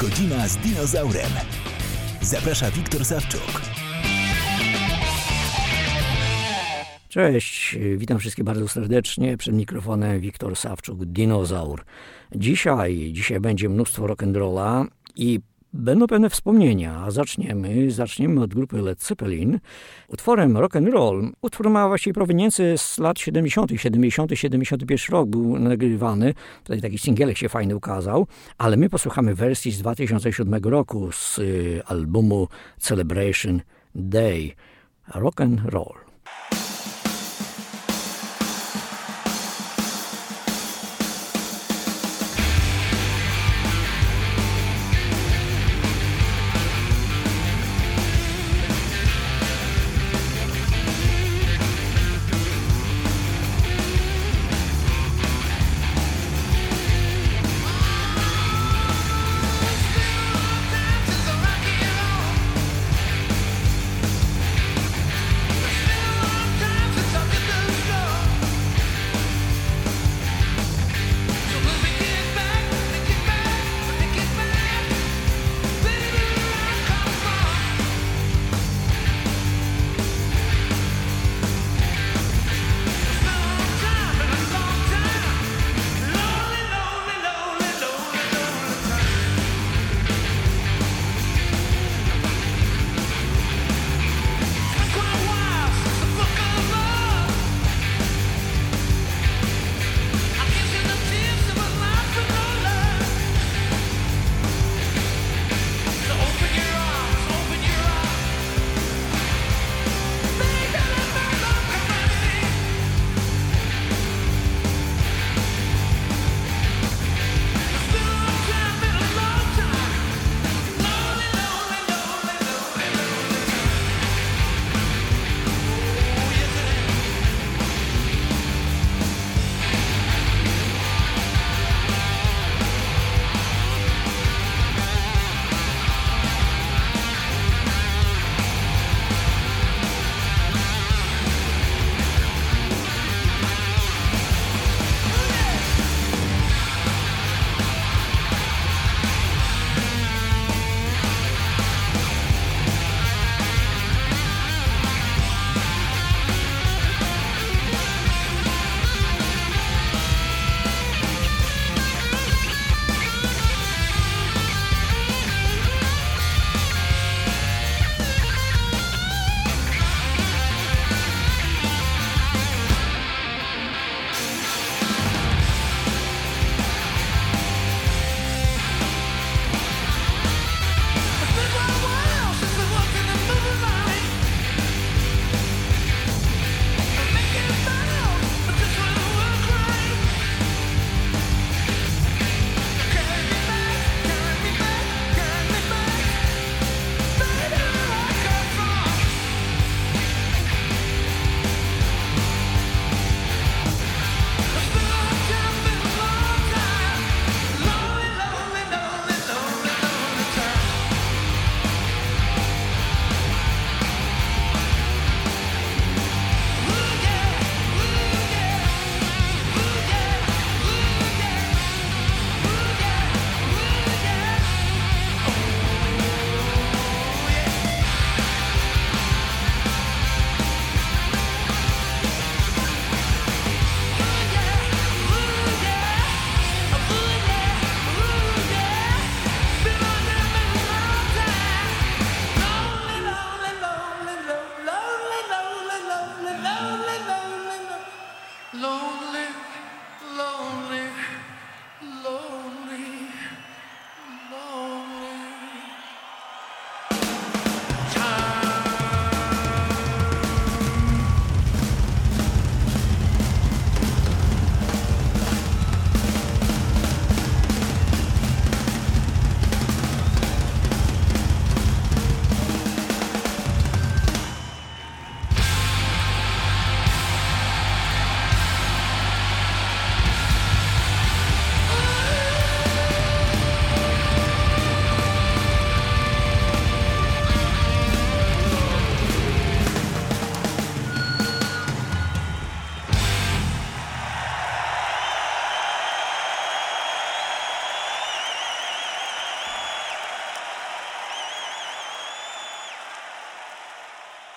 Godzina z dinozaurem. Zaprasza Wiktor Sawczuk. Cześć, witam wszystkich bardzo serdecznie. Przed mikrofonem Wiktor Sawczuk, dinozaur. Dzisiaj, dzisiaj będzie mnóstwo rock'n'rolla i Będą pewne wspomnienia. Zaczniemy, zaczniemy od grupy Led Zeppelin. Utworem rock and roll. Utwór ma właściwie proweniencję z lat 70., 70., 71 rok był nagrywany. Tutaj taki singielek się fajny ukazał, ale my posłuchamy wersji z 2007 roku z y, albumu Celebration Day. Rock and roll.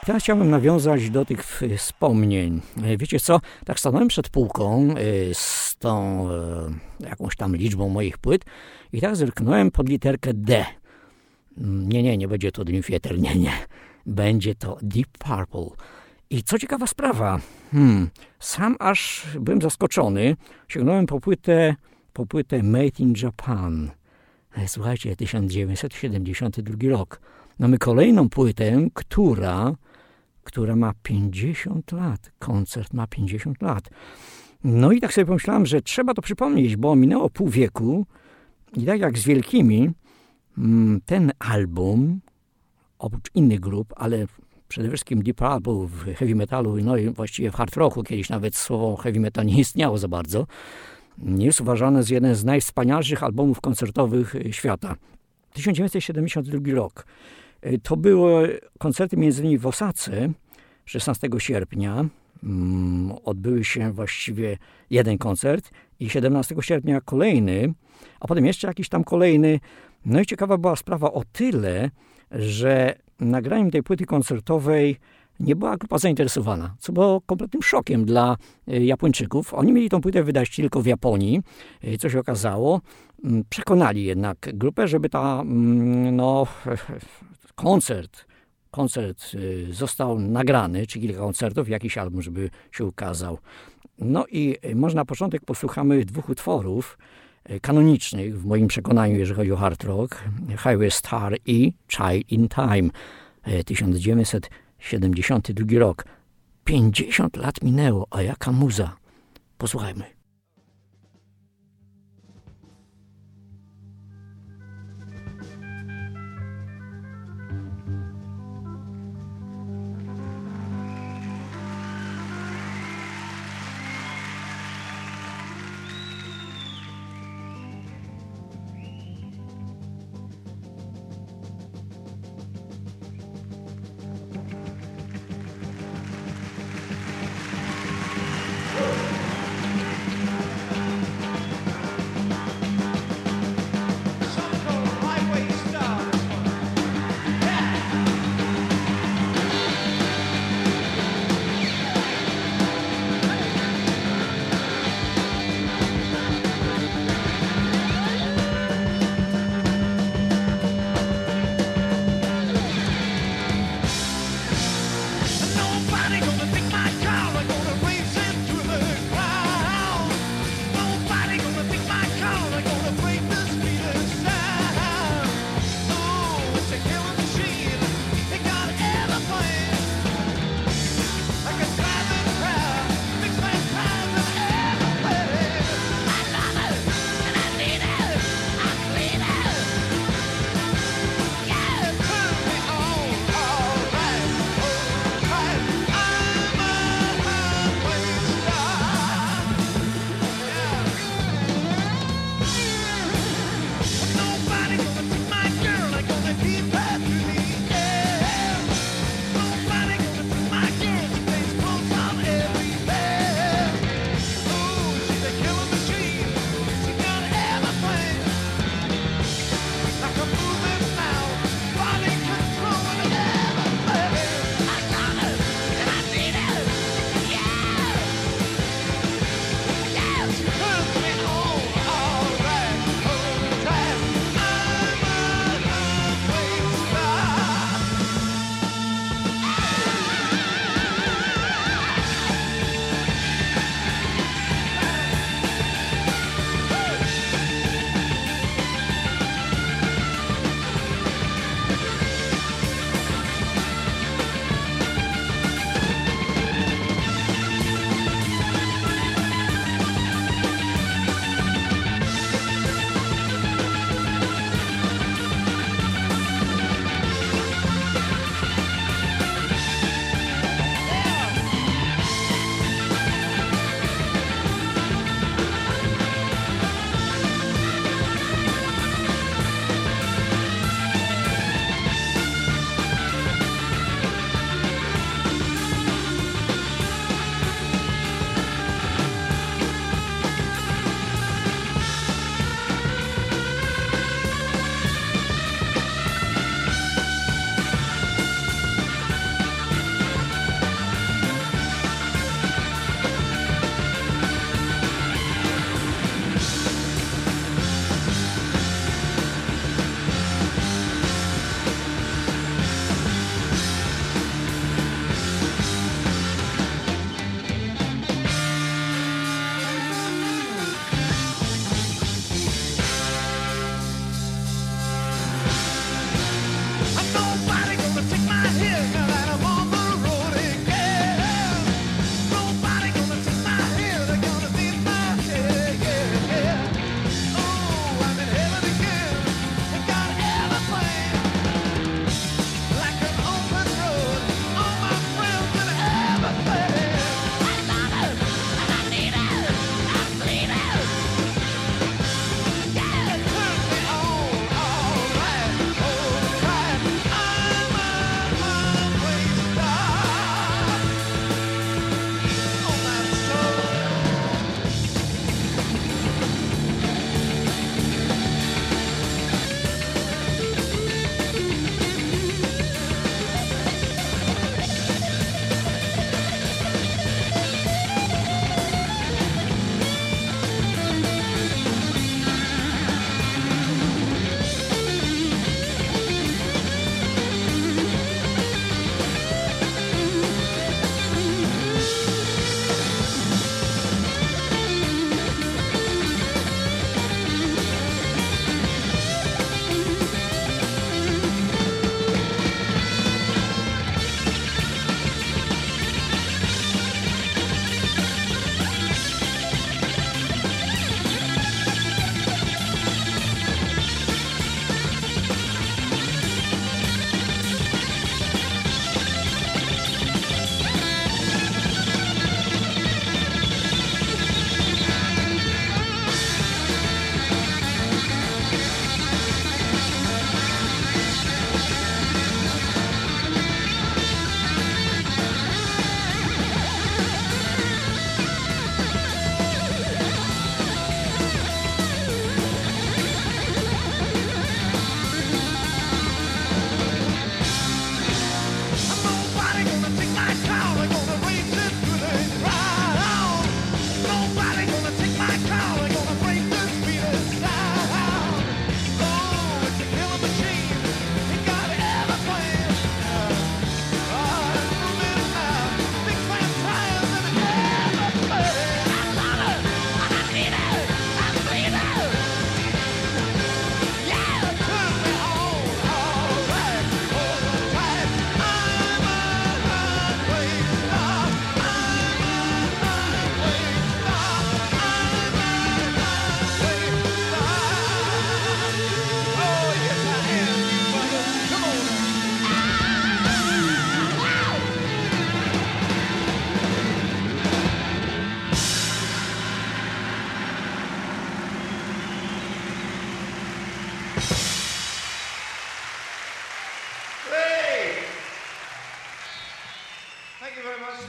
Teraz chciałbym nawiązać do tych wspomnień. E, wiecie co, tak stanąłem przed półką e, z tą jakąś tam liczbą moich płyt i tak zerknąłem pod literkę D. Mm, nie, nie, nie będzie to Dream Theater, nie, nie. Będzie to Deep Purple. I co ciekawa sprawa, hmm, sam aż byłem zaskoczony. Sięgnąłem po płytę, po płytę Made in Japan. E, słuchajcie, 1972 rok. Mamy kolejną płytę, która, która ma 50 lat. Koncert ma 50 lat. No i tak sobie pomyślałem, że trzeba to przypomnieć, bo minęło pół wieku i tak jak z wielkimi, mm, ten album, oprócz innych grup, ale przede wszystkim Deep Purple w heavy metalu, no i właściwie w hard rocku, kiedyś nawet słowo heavy metal nie istniało za bardzo, jest uważany za jeden z najwspanialszych albumów koncertowych świata. 1972 rok. To były koncerty między innymi w Osace 16 sierpnia. Mm, odbyły się właściwie jeden koncert i 17 sierpnia kolejny, a potem jeszcze jakiś tam kolejny. No i ciekawa była sprawa o tyle, że nagraniem tej płyty koncertowej nie była grupa zainteresowana, co było kompletnym szokiem dla e, Japończyków. Oni mieli tą płytę wydać tylko w Japonii, e, co się okazało. Mm, przekonali jednak grupę, żeby ta, mm, no, koncert, koncert e, został nagrany, czy kilka koncertów, jakiś album, żeby się ukazał. No i może na początek posłuchamy dwóch utworów, kanonicznych w moim przekonaniu, jeżeli chodzi o hard rock, Highway Star i Child in Time 1972 rok. 50 lat minęło, a jaka muza. Posłuchajmy.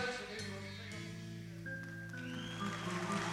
Thank you.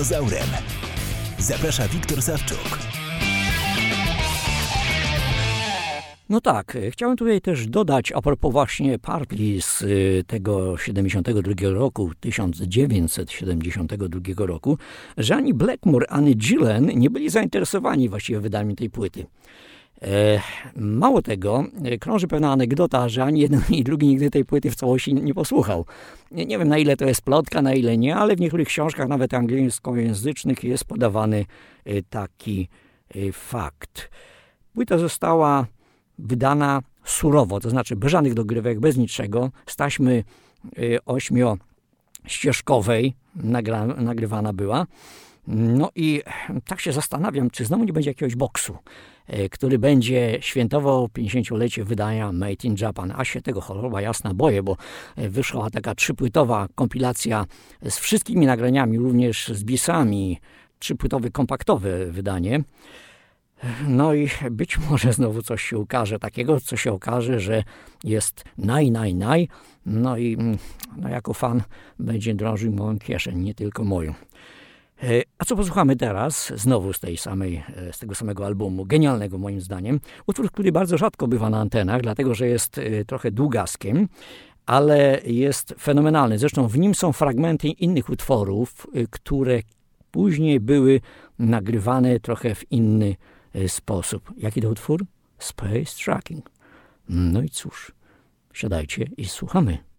Dinozaurem. Zaprasza Wiktor Sawczuk. No tak, chciałem tutaj też dodać a propos właśnie partii z y, tego 72 roku, 1972 roku, że ani Blackmore, ani Gillen nie byli zainteresowani właściwie wydaniem tej płyty. E, mało tego, e, krąży pewna anegdota, że ani jeden, ani drugi nigdy tej płyty w całości nie posłuchał. Nie, nie wiem na ile to jest plotka, na ile nie, ale w niektórych książkach, nawet angielskojęzycznych, jest podawany e, taki fakt. Płyta została wydana surowo, to znaczy bez żadnych dogrywek, bez niczego, z taśmy ośmiościeżkowej nagrywana była. No i tak się zastanawiam, czy znowu nie będzie jakiegoś boksu, y, który będzie świętował 50-lecie wydania Made in Japan. A się tego choroba jasna boję, bo y, wyszła taka trzypłytowa kompilacja z wszystkimi nagraniami, również z bisami, trzypłytowe kompaktowe wydanie. No i być może znowu coś się ukaże takiego, co się okaże, że jest naj, naj, naj. No i mm, no jako fan będzie drążył moją kieszeń, nie tylko moją. E, a co posłuchamy teraz? Znowu z tej samej, e, z tego samego albumu, genialnego moim zdaniem. Utwór, który bardzo rzadko bywa na antenach, dlatego że jest e, trochę długaskiem, ale jest fenomenalny. Zresztą w nim są fragmenty innych utworów, które później były nagrywane trochę w inny sposób. Jaki to utwór? Space Tracking. No i cóż, siadajcie i słuchamy.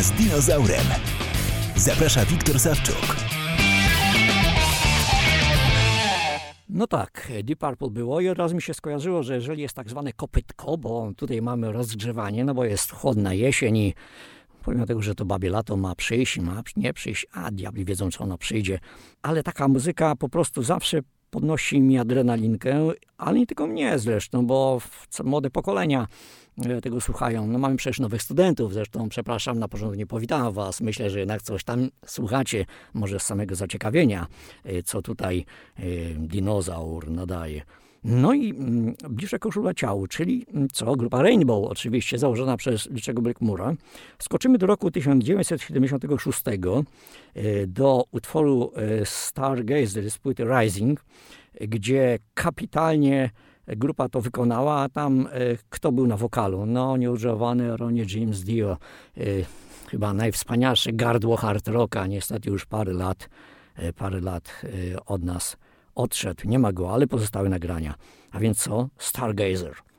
Z dinozaurem. Zaprasza Wiktor Sawczuk. No tak, Deep Purple było i od razu mi się skojarzyło, że jeżeli jest tak zwane kopytko, bo tutaj mamy rozgrzewanie, no bo jest chłodna jesień i pomimo tego, że to babie lato ma przyjść, ma nie przyjść, a diabli wiedzą, czy ono przyjdzie, ale taka muzyka po prostu zawsze podnosi mi adrenalinkę, ale nie tylko mnie zresztą, bo młode pokolenia tego słuchają. No mamy przecież nowych studentów, zresztą przepraszam, na porządku nie powitałem was. Myślę, że jednak coś tam słuchacie, może z samego zaciekawienia, e, co tutaj e, dinozaur nadaje. No i mm, bliższe koszula ciału, czyli mm, co? Grupa Rainbow, oczywiście założona przez Liczego Blackmura. Skoczymy do roku 1976 e, do utworu e, Stargazer z płyty Rising, gdzie kapitalnie grupa to wykonała, a tam e, kto był na wokalu? No, nieużywany Ronnie James Dio, chyba najwspanialsze gardło hard rocka, niestety już parę lat, parę lat od nas odszedł, nie ma go, ale pozostały nagrania. A więc co? Stargazer.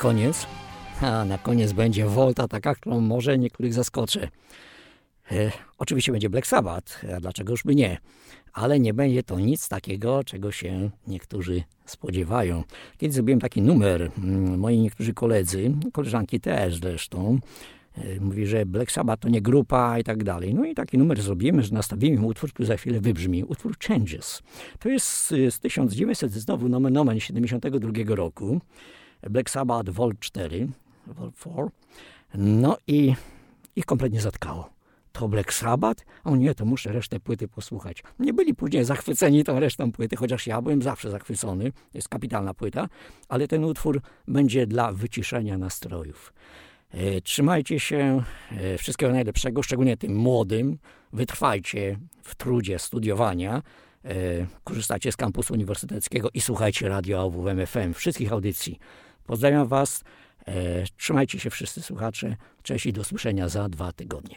Koniec, a na koniec będzie wolta taka, którą może niektórych zaskoczę. E, oczywiście będzie Black Sabbath, a dlaczego już by nie? Ale nie będzie to nic takiego, czego się niektórzy spodziewają. Kiedy zrobiłem taki numer, mm, moi niektórzy koledzy, koleżanki też zresztą, e, mówi, że Black Sabbath to nie grupa i tak dalej. No i taki numer zrobimy, że nastawimy utwór, który za chwilę wybrzmi. Utwór Changes. To jest z 1900, znowu nomen nomen 72 roku. Black Sabbath Vol 4, Vol 4. No i ich kompletnie zatkało. To Black Sabbath? O nie, to muszę resztę płyty posłuchać. Nie byli później zachwyceni tą resztą płyty, chociaż ja byłem zawsze zachwycony. Jest kapitalna płyta, ale ten utwór będzie dla wyciszenia nastrojów. E, trzymajcie się, e, wszystkiego najlepszego, szczególnie tym młodym. Wytrwajcie w trudzie studiowania. E, korzystajcie z kampusu uniwersyteckiego i słuchajcie radio AWM FM, wszystkich audycji. Pozdrawiam Was. E, trzymajcie się wszyscy słuchacze. Cześć i do słyszenia za dwa tygodnie.